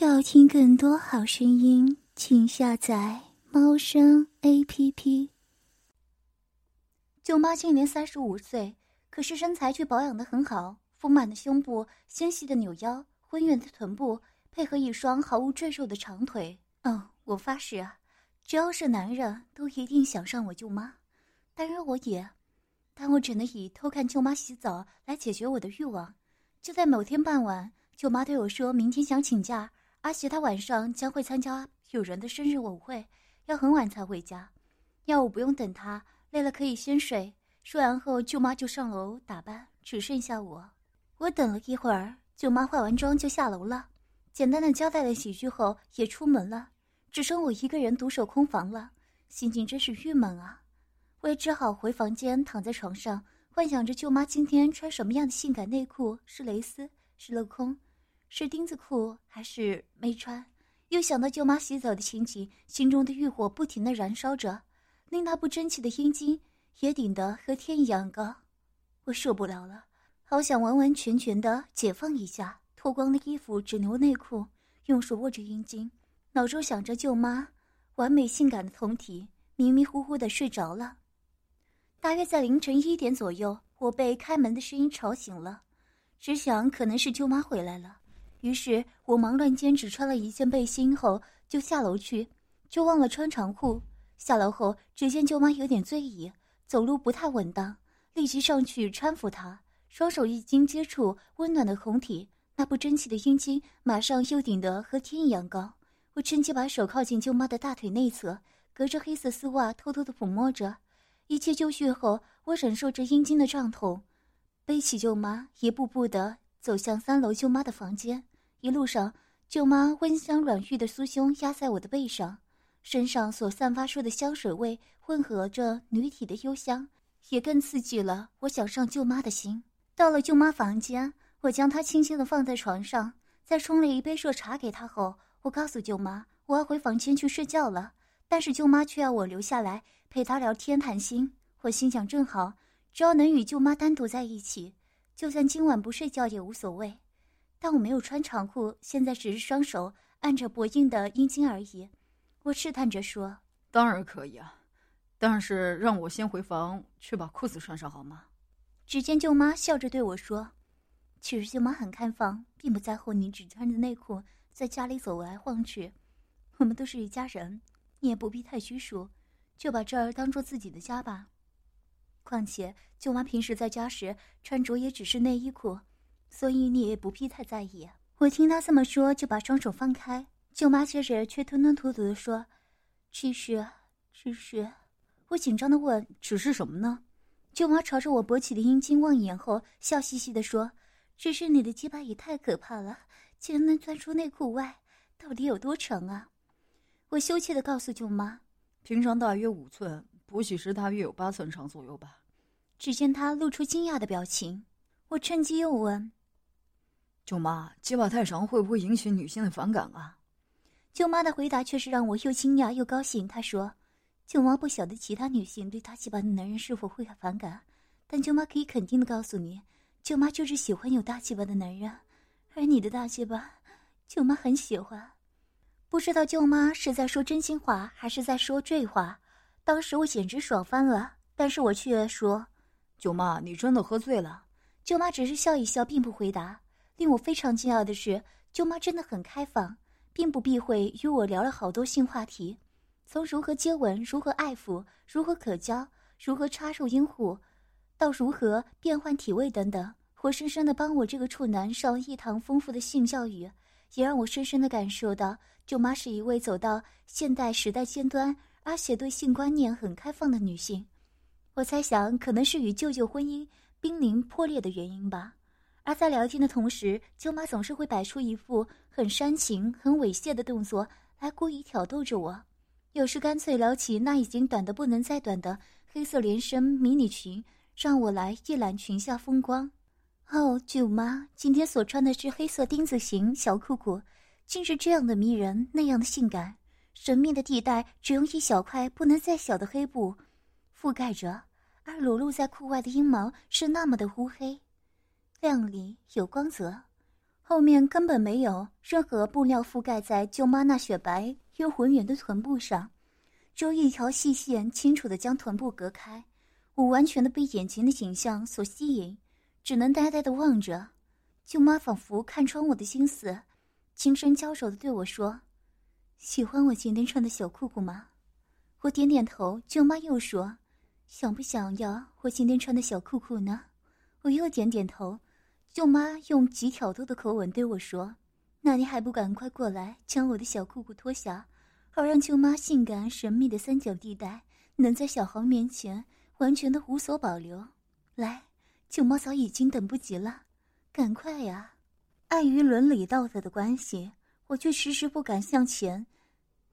要听更多好声音，请下载猫声 A P P。舅妈今年三十五岁，可是身材却保养的很好，丰满的胸部、纤细的扭腰、浑圆的臀部，配合一双毫无赘肉的长腿。嗯，我发誓啊，只要是男人，都一定想上我舅妈。当然，我也，但我只能以偷看舅妈洗澡来解决我的欲望。就在某天傍晚，舅妈对我说明天想请假。阿喜他晚上将会参加友人的生日舞会，要很晚才回家，要我不用等他，累了可以先睡。说完后，舅妈就上楼打扮，只剩下我。我等了一会儿，舅妈化完妆就下楼了，简单的交代了几句后也出门了，只剩我一个人独守空房了，心情真是郁闷啊！我也只好回房间躺在床上，幻想着舅妈今天穿什么样的性感内裤，是蕾丝，是镂空。是钉子裤还是没穿？又想到舅妈洗澡的情景，心中的欲火不停的燃烧着，令那不争气的阴茎也顶得和天一样高。我受不了了，好想完完全全的解放一下，脱光了衣服，只留内裤，用手握着阴茎，脑中想着舅妈完美性感的酮体，迷迷糊糊的睡着了。大约在凌晨一点左右，我被开门的声音吵醒了，只想可能是舅妈回来了。于是我忙乱间只穿了一件背心后就下楼去，就忘了穿长裤。下楼后只见舅妈有点醉意，走路不太稳当，立即上去搀扶她。双手一经接触温暖的红体，那不争气的阴茎马上又顶得和天一样高。我趁机把手靠近舅妈的大腿内侧，隔着黑色丝袜偷偷的抚摸着。一切就绪后，我忍受着阴茎的胀痛，背起舅妈，一步步的走向三楼舅妈的房间。一路上，舅妈温香软玉的酥胸压在我的背上，身上所散发出的香水味混合着女体的幽香，也更刺激了我想上舅妈的心。到了舅妈房间，我将她轻轻地放在床上，在冲了一杯热茶给她后，我告诉舅妈我要回房间去睡觉了。但是舅妈却要我留下来陪她聊天谈心。我心想，正好，只要能与舅妈单独在一起，就算今晚不睡觉也无所谓。但我没有穿长裤，现在只是双手按着脖硬的阴茎而已。我试探着说：“当然可以啊，但是让我先回房去把裤子穿上好吗？”只见舅妈笑着对我说：“其实舅妈很开放，并不在乎你只穿着内裤在家里走来晃去。我们都是一家人，你也不必太拘束，就把这儿当做自己的家吧。况且舅妈平时在家时穿着也只是内衣裤。”所以你也不必太在意。我听他这么说，就把双手放开。舅妈接着却吞吞吐吐地说：“只是，只是。”我紧张地问：“只是什么呢？”舅妈朝着我勃起的阴茎望一眼后，笑嘻嘻地说：“只是你的鸡巴也太可怕了，竟然能钻出内裤外，到底有多长啊？”我羞怯地告诉舅妈：“平常大约五寸，勃起时大约有八寸长左右吧。”只见他露出惊讶的表情。我趁机又问。舅妈，鸡巴太长会不会引起女性的反感啊？舅妈的回答却是让我又惊讶又高兴。她说：“舅妈不晓得其他女性对大鸡巴的男人是否会反感，但舅妈可以肯定的告诉你，舅妈就是喜欢有大鸡巴的男人，而你的大鸡巴，舅妈很喜欢。”不知道舅妈是在说真心话还是在说醉话。当时我简直爽翻了，但是我却说：“舅妈，你真的喝醉了？”舅妈只是笑一笑，并不回答。令我非常惊讶的是，舅妈真的很开放，并不避讳与我聊了好多性话题，从如何接吻、如何爱抚、如何可交、如何插入阴户，到如何变换体位等等，活生生的帮我这个处男上一堂丰富的性教育，也让我深深的感受到舅妈是一位走到现代时代尖端，而且对性观念很开放的女性。我猜想，可能是与舅舅婚姻濒临破裂的原因吧。而在聊天的同时，舅妈总是会摆出一副很煽情、很猥亵的动作来故意挑逗着我，有时干脆撩起那已经短的不能再短的黑色连身迷你裙，让我来一览裙下风光。哦，舅妈今天所穿的是黑色丁字形小裤裤，竟是这样的迷人，那样的性感。神秘的地带只用一小块不能再小的黑布覆盖着，而裸露在裤外的阴毛是那么的乌黑。亮丽有光泽，后面根本没有任何布料覆盖在舅妈那雪白又浑圆的臀部上，只有一条细线清楚的将臀部隔开。我完全的被眼前的景象所吸引，只能呆呆的望着。舅妈仿佛看穿我的心思，轻声娇柔的对我说：“喜欢我今天穿的小裤裤吗？”我点点头。舅妈又说：“想不想要我今天穿的小裤裤呢？”我又点点头。舅妈用极挑逗的口吻对我说：“那你还不赶快过来，将我的小裤裤脱下，好让舅妈性感神秘的三角地带能在小豪面前完全的无所保留。”来，舅妈早已经等不及了，赶快呀！碍于伦理道德的关系，我却迟迟不敢向前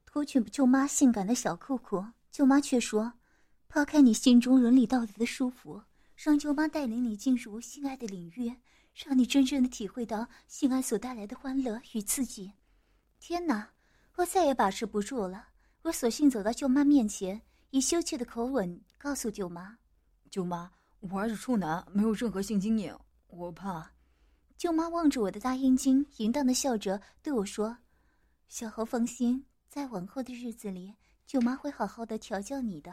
脱去舅妈性感的小裤裤。舅妈却说：“抛开你心中伦理道德的束缚，让舅妈带领你进入性爱的领域。”让你真正的体会到性爱所带来的欢乐与刺激。天哪，我再也把持不住了。我索性走到舅妈面前，以羞怯的口吻告诉舅妈：“舅妈，我儿子处男，没有任何性经验，我怕。”舅妈望着我的大阴茎，淫荡的笑着对我说：“小猴放心，在往后的日子里，舅妈会好好的调教你的。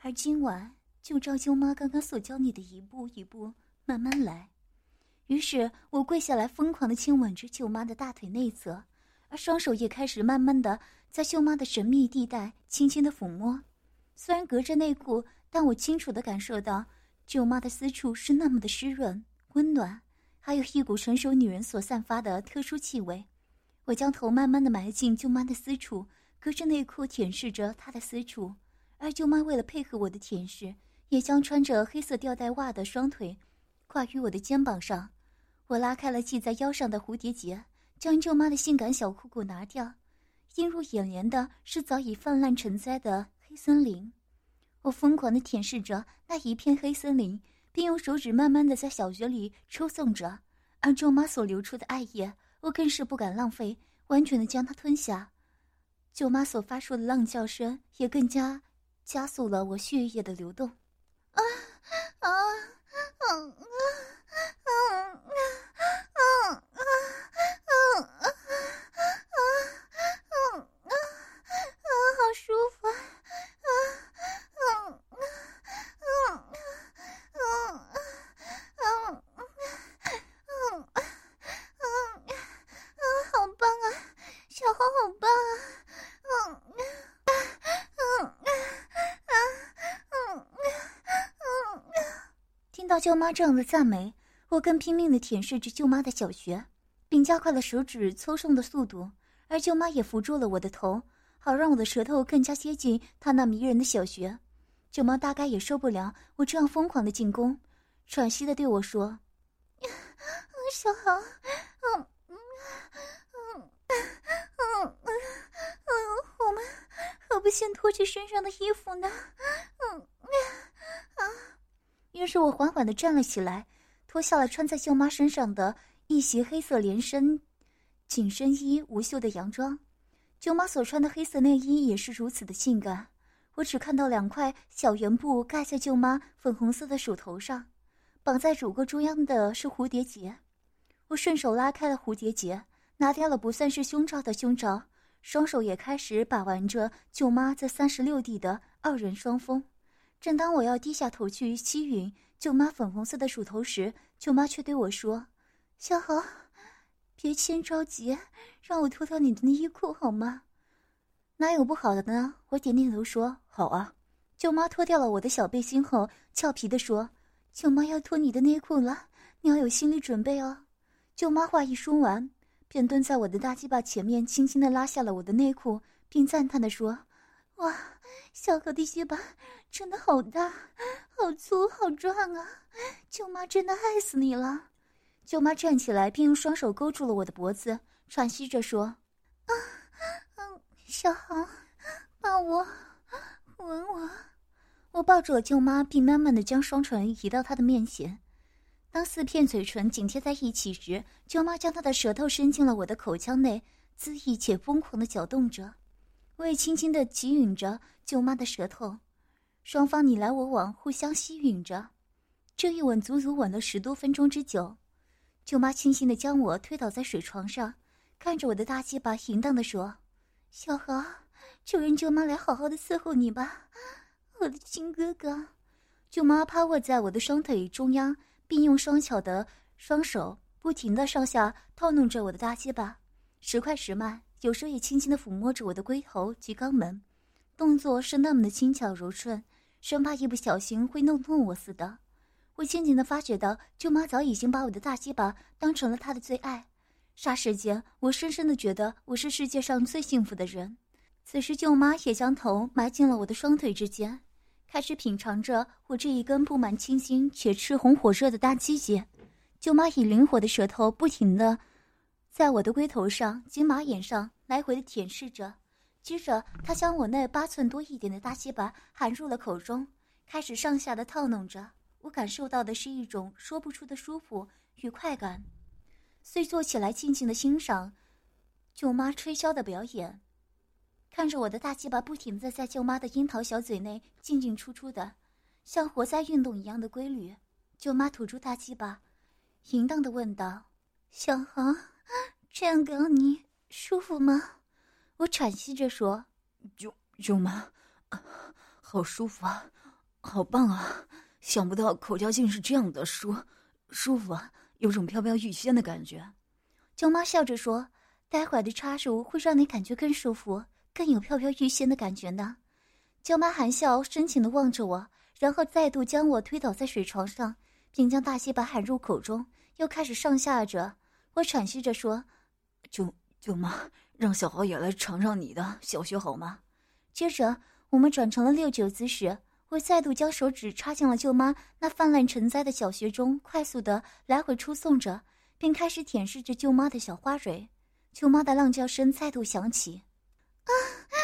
而今晚，就照舅妈刚刚所教你的一步一步慢慢来。”于是我跪下来，疯狂的亲吻着舅妈的大腿内侧，而双手也开始慢慢的在舅妈的神秘地带轻轻的抚摸。虽然隔着内裤，但我清楚的感受到舅妈的私处是那么的湿润、温暖，还有一股成熟女人所散发的特殊气味。我将头慢慢的埋进舅妈的私处，隔着内裤舔舐着她的私处，而舅妈为了配合我的舔舐，也将穿着黑色吊带袜的双腿跨于我的肩膀上。我拉开了系在腰上的蝴蝶结，将舅妈的性感小裤裤拿掉。映入眼帘的是早已泛滥成灾的黑森林。我疯狂地舔舐着那一片黑森林，并用手指慢慢的在小穴里抽送着。而舅妈所流出的爱液，我更是不敢浪费，完全的将它吞下。舅妈所发出的浪叫声，也更加加速了我血液的流动。啊啊啊啊啊！舅妈这样的赞美，我更拼命的舔舐着舅妈的小穴，并加快了手指抽送的速度。而舅妈也扶住了我的头，好让我的舌头更加接近她那迷人的小穴。舅妈大概也受不了我这样疯狂的进攻，喘息的对我说：“小豪，嗯嗯嗯嗯嗯嗯，我们何不先脱去身上的衣服呢？”于是我缓缓地站了起来，脱下了穿在舅妈身上的一袭黑色连身紧身衣、无袖的洋装。舅妈所穿的黑色内衣也是如此的性感。我只看到两块小圆布盖在舅妈粉红色的手头上，绑在乳沟中央的是蝴蝶结。我顺手拉开了蝴蝶结，拿掉了不算是胸罩的胸罩，双手也开始把玩着舅妈这三十六 D 的二人双峰。正当我要低下头去吸吮舅妈粉红色的乳头时，舅妈却对我说：“小何，别先着急，让我脱掉你的内衣裤好吗？”哪有不好的呢？我点点头说：“好啊。”舅妈脱掉了我的小背心后，俏皮地说：“舅妈要脱你的内裤了，你要有心理准备哦。”舅妈话一说完，便蹲在我的大鸡巴前面，轻轻地拉下了我的内裤，并赞叹地说：“哇！”小狗的鸡巴真的好大，好粗，好壮啊！舅妈真的爱死你了。舅妈站起来，并用双手勾住了我的脖子，喘息着说：“啊，嗯，小豪，抱我，吻我。”我抱住了舅妈，并慢慢的将双唇移到她的面前。当四片嘴唇紧贴在一起时，舅妈将她的舌头伸进了我的口腔内，恣意且疯狂的搅动着。我也轻轻的吸吮着舅妈的舌头，双方你来我往，互相吸吮着。这一吻足足吻了十多分钟之久。舅妈轻轻的将我推倒在水床上，看着我的大鸡巴，淫荡的说：“小豪，就让舅妈来好好的伺候你吧，我的亲哥哥。”舅妈趴卧在我的双腿中央，并用双巧的双手不停的上下套弄着我的大鸡巴，时快时慢，有时候也轻轻的抚摸着我的龟头及肛门，动作是那么的轻巧柔顺，生怕一不小心会弄痛我似的。我渐渐的发觉到，舅妈早已经把我的大鸡巴当成了她的最爱。霎时间，我深深的觉得我是世界上最幸福的人。此时，舅妈也将头埋进了我的双腿之间。开始品尝着我这一根布满青筋且赤红火热的大鸡鸡，舅妈以灵活的舌头不停的在我的龟头上金马眼上来回的舔舐着，接着她将我那八寸多一点的大鸡巴含入了口中，开始上下的套弄着。我感受到的是一种说不出的舒服与快感，遂坐起来静静的欣赏舅妈吹箫的表演。看着我的大鸡巴不停的在舅妈的樱桃小嘴内进进出出的，像活塞运动一样的规律，舅妈吐出大鸡巴，淫荡的问道：“小航，这样搞你舒服吗？”我喘息着说：“舅舅妈，好舒服啊，好棒啊！想不到口交竟是这样的舒舒服啊，有种飘飘欲仙的感觉。”舅妈笑着说：“待会儿的插入会让你感觉更舒服。”更有飘飘欲仙的感觉呢，舅妈含笑深情的望着我，然后再度将我推倒在水床上，并将大鸡巴含入口中，又开始上下着。我喘息着说：“舅舅妈，让小豪也来尝尝你的小穴好吗？”接着我们转成了六九姿势，我再度将手指插进了舅妈那泛滥成灾的小穴中，快速的来回出送着，并开始舔舐着舅妈的小花蕊。舅妈的浪叫声再度响起。啊 啊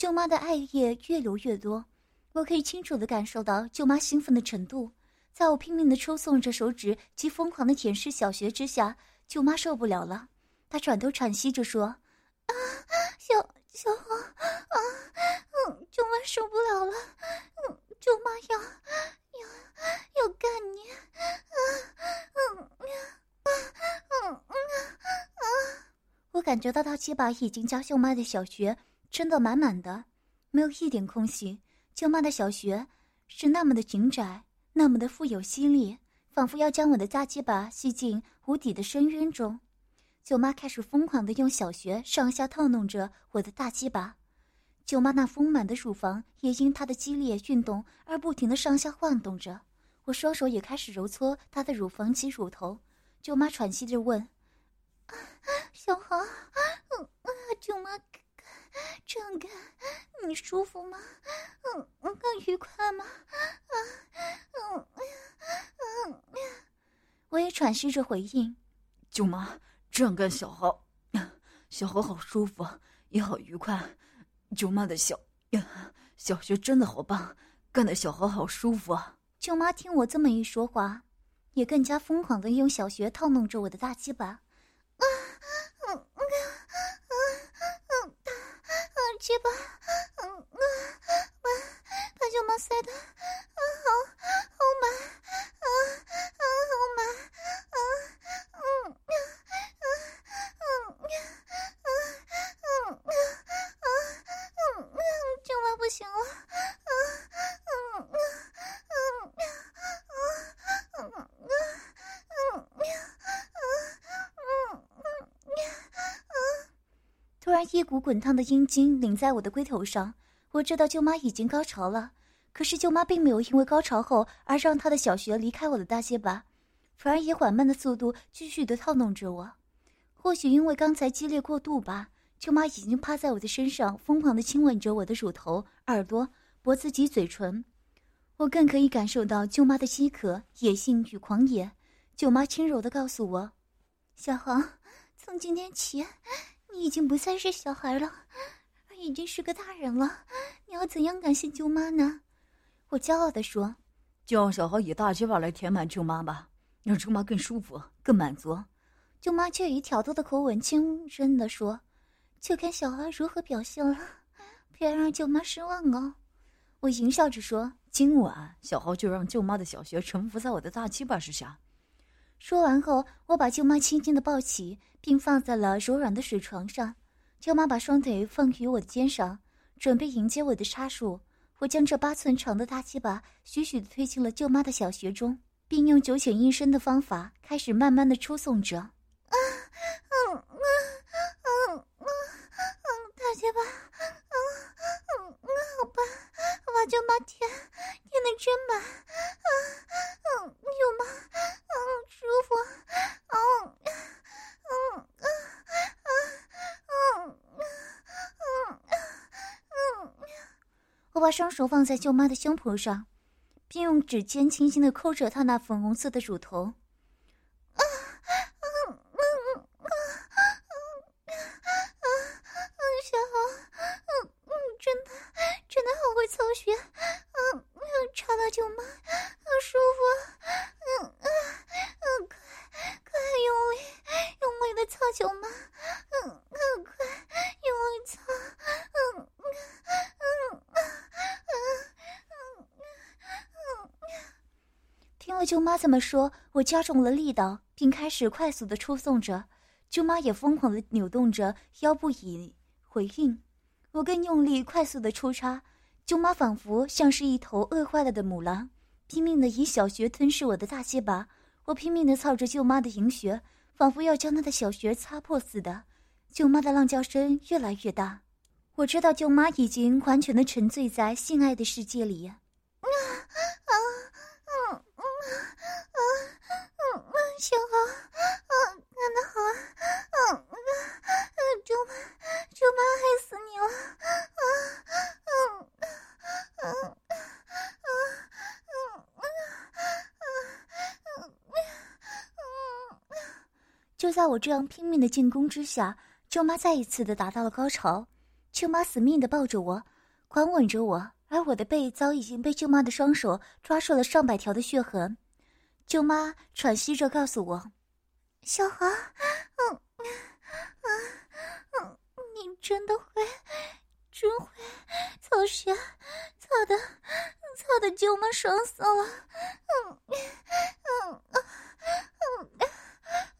舅妈的爱液越流越多，我可以清楚的感受到舅妈兴奋的程度。在我拼命的抽送着手指及疯狂的舔舐小穴之下。舅妈受不了了，她转头喘息着说：“啊，小小黄，啊，嗯，舅妈受不了了，嗯，舅妈要要要干你，啊，嗯，啊，嗯，啊，啊！”我感觉到大鸡巴已经将舅妈的小穴撑得满满的，没有一点空隙。舅妈的小穴是那么的紧窄，那么的富有吸力。仿佛要将我的大鸡巴吸进无底的深渊中，舅妈开始疯狂地用小穴上下套弄着我的大鸡巴。舅妈那丰满的乳房也因她的激烈运动而不停地上下晃动着。我双手也开始揉搓她的乳房及乳头。舅妈喘息着问：“啊 小豪，啊 啊，舅妈，这样干你舒服吗？嗯嗯，更愉快吗？啊，嗯。”我也喘息着回应：“舅妈，这样干小豪，小豪好舒服，也好愉快。舅妈的小小学真的好棒，干的小豪好舒服啊。”舅妈听我这么一说话，也更加疯狂的用小学套弄着我的大鸡巴。啊，嗯嗯嗯嗯，大啊鸡巴，嗯啊，把把舅妈塞的啊好好满啊啊好满。突然一股滚烫的阴茎淋在我的龟头上，我知道舅妈已经高潮了。可是舅妈并没有因为高潮后而让她的小穴离开我的大鸡巴，反而以缓慢的速度继续的套弄着我。或许因为刚才激烈过度吧，舅妈已经趴在我的身上，疯狂的亲吻着我的乳头、耳朵、脖子及嘴唇。我更可以感受到舅妈的饥渴、野性与狂野。舅妈轻柔的告诉我：“小黄，从今天起。”你已经不再是小孩了，已经是个大人了。你要怎样感谢舅妈呢？我骄傲地说。就让小豪以大鸡巴来填满舅妈吧，让舅妈更舒服、更满足。舅妈却以挑逗的口吻轻声地说：“就看小豪如何表现了，别让舅妈失望哦。”我淫笑着说：“今晚小豪就让舅妈的小穴臣服在我的大鸡巴之下。”说完后，我把舅妈轻轻的抱起，并放在了柔软的水床上。舅妈把双腿放于我的肩上，准备迎接我的插入。我将这八寸长的大鸡巴徐徐的推进了舅妈的小穴中，并用九浅一深的方法开始慢慢的出送着。啊，嗯啊嗯嗯，大鸡巴，嗯嗯嗯，好吧，把舅妈舔舔的真满，啊嗯，舅妈，嗯，舒服，嗯嗯嗯嗯嗯嗯嗯。双手放在舅妈的胸脯上，并用指尖轻轻的抠着她那粉红色的乳头。舅妈这么说，我加重了力道，并开始快速的抽送着。舅妈也疯狂的扭动着腰部以回应。我更用力，快速的抽插。舅妈仿佛像是一头饿坏了的母狼，拼命的以小穴吞噬我的大鸡巴。我拼命的操着舅妈的银穴，仿佛要将她的小穴擦破似的。舅妈的浪叫声越来越大。我知道舅妈已经完全的沉醉在性爱的世界里。啊啊！小豪，嗯，干得好，嗯，嗯，舅妈，舅妈害死你了，嗯，嗯，嗯，嗯，嗯，嗯，嗯，就在我这样拼命的进攻之下，舅妈再一次的达到了高潮。舅妈死命的抱着我，狂吻着我，而我的背早已经被舅妈的双手抓出了上百条的血痕。舅妈喘息着告诉我：“小华，嗯，嗯，嗯，你真的会，真会操血，操的，操的舅妈爽死了。”嗯，嗯，嗯，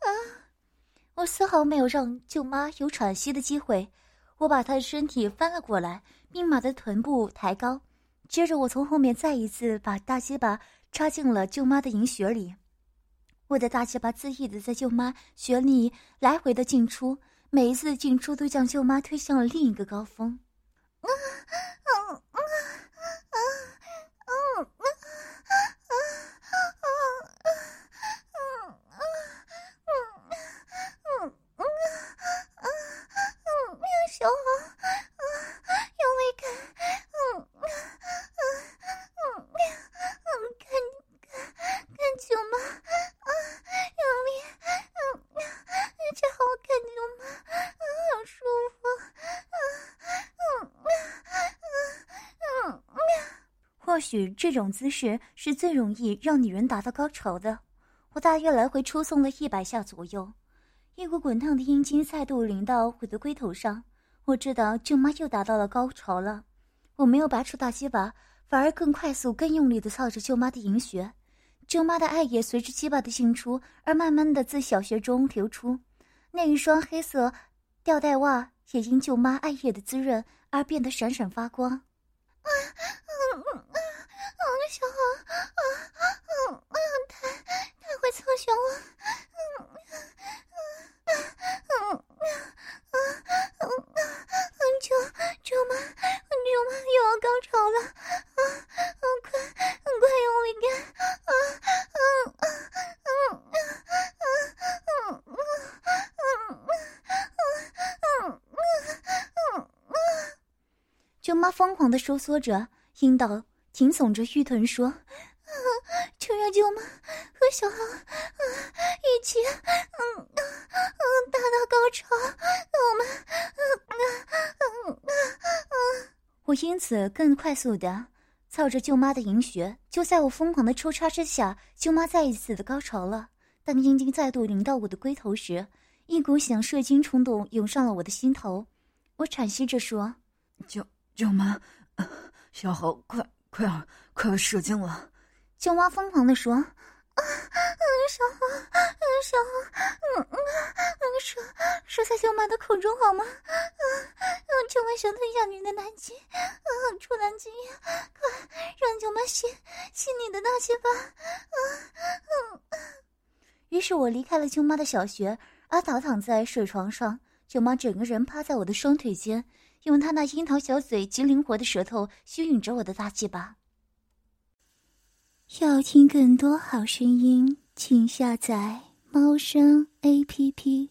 嗯，毫没有让舅妈有喘息的机会。我把她的身体翻了过来，并把她的臀部抬高，接着我从后面再一次把大鸡巴。插进了舅妈的银穴里，我的大鸡巴恣意的在舅妈穴里来回的进出，每一次进出都将舅妈推向了另一个高峰。这种姿势是最容易让女人达到高潮的。我大约来回出送了一百下左右，一股滚烫的阴茎再度淋到我的龟头上。我知道舅妈又达到了高潮了。我没有拔出大鸡巴，反而更快速、更用力的操着舅妈的银穴。舅妈的爱液随着鸡巴的进出而慢慢的自小穴中流出，那一双黑色吊带袜也因舅妈爱液的滋润而变得闪闪发光。啊，王雄啊，啊，嗯，他他会操熊啊，嗯，嗯，嗯，嗯，嗯，嗯，舅舅妈，舅妈又要高潮了，啊，嗯，快，快用力干，啊，嗯，嗯，嗯，嗯，嗯，嗯，嗯，嗯，嗯，嗯，舅妈疯狂的收缩着阴道。挺耸着玉臀说。就让舅妈和小豪一起，嗯嗯嗯，达到高潮，我们，嗯嗯嗯嗯嗯，我因此更快速的操着舅妈的银穴。就在我疯狂的抽插之下，舅妈再一次的高潮了。当阴茎再度临到我的龟头时，一股想射精冲动涌上了我的心头。我喘息着说：“舅舅妈，小猴，快快要快要射精了。”舅妈疯狂的说：“啊，小豪，小豪，嗯嗯，射射在舅妈的口中好吗？嗯，舅妈想吞下你的奶精，嗯，出南京，快让舅妈吸吸你的大鸡巴。”嗯嗯。于是我离开了舅妈的小穴，而倒躺在水床上。舅妈整个人趴在我的双腿间，用他那樱桃小嘴及灵活的舌头吸引着我的大鸡巴。要听更多好声音，请下载猫声 A P P。